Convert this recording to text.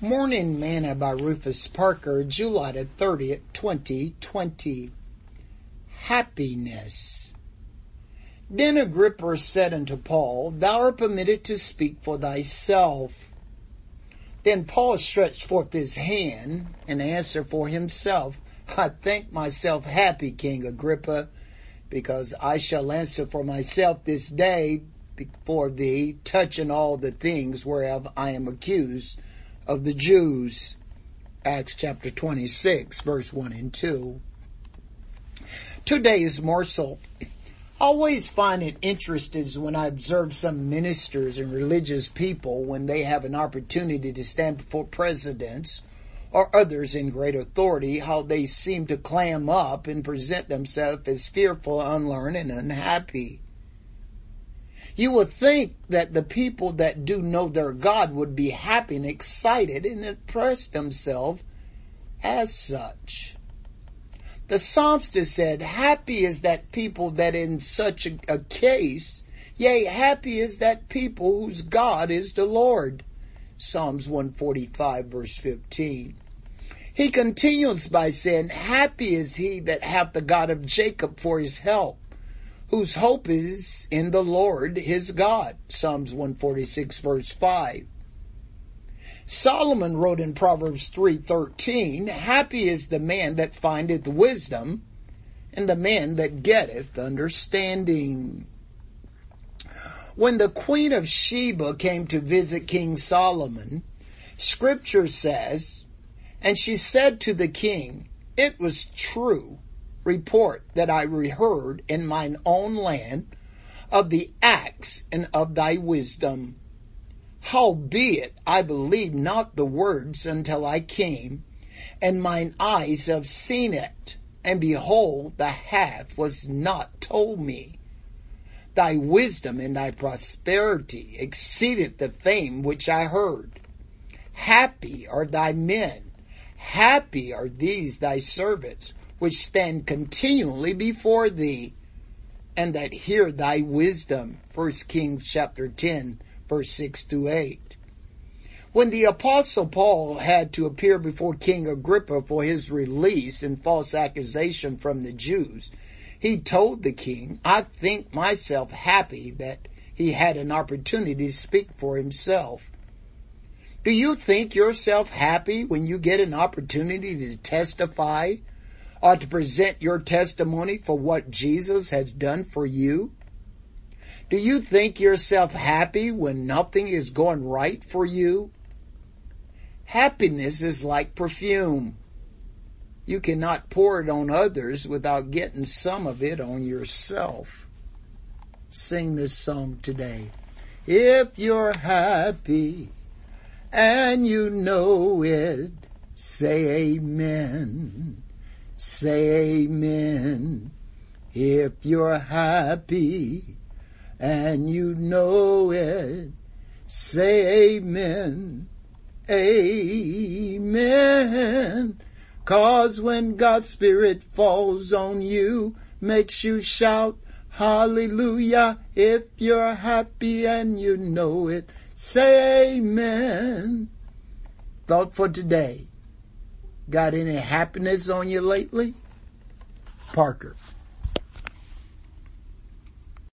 Morning Manna by Rufus Parker, July the 30th, 2020. Happiness. Then Agrippa said unto Paul, Thou art permitted to speak for thyself. Then Paul stretched forth his hand and answered for himself, I think myself happy, King Agrippa, because I shall answer for myself this day before thee, touching all the things whereof I am accused of the Jews. Acts chapter 26 verse 1 and 2. Today's morsel. Always find it interesting when I observe some ministers and religious people when they have an opportunity to stand before presidents or others in great authority, how they seem to clam up and present themselves as fearful, unlearned, and unhappy. You would think that the people that do know their God would be happy and excited and express themselves as such. The psalmist said, happy is that people that in such a, a, case, yea, happy is that people whose God is the Lord. Psalms 145 verse 15. He continues by saying, happy is he that hath the God of Jacob for his help whose hope is in the Lord his God. Psalms 146 verse 5. Solomon wrote in Proverbs 3:13, "Happy is the man that findeth wisdom, and the man that getteth understanding." When the queen of Sheba came to visit King Solomon, scripture says, and she said to the king, "It was true report that I heard in mine own land of the acts and of thy wisdom. Howbeit I believed not the words until I came, and mine eyes have seen it, and behold, the half was not told me. Thy wisdom and thy prosperity exceeded the fame which I heard. Happy are thy men, happy are these thy servants, which stand continually before thee and that hear thy wisdom. 1 Kings chapter 10 verse 6 to 8. When the apostle Paul had to appear before King Agrippa for his release and false accusation from the Jews, he told the king, I think myself happy that he had an opportunity to speak for himself. Do you think yourself happy when you get an opportunity to testify or to present your testimony for what Jesus has done for you? Do you think yourself happy when nothing is going right for you? Happiness is like perfume. You cannot pour it on others without getting some of it on yourself. Sing this song today. If you're happy and you know it, say amen. Say amen if you're happy and you know it. Say amen. Amen. Cause when God's Spirit falls on you, makes you shout hallelujah. If you're happy and you know it, say amen. Thought for today. Got any happiness on you lately? Parker.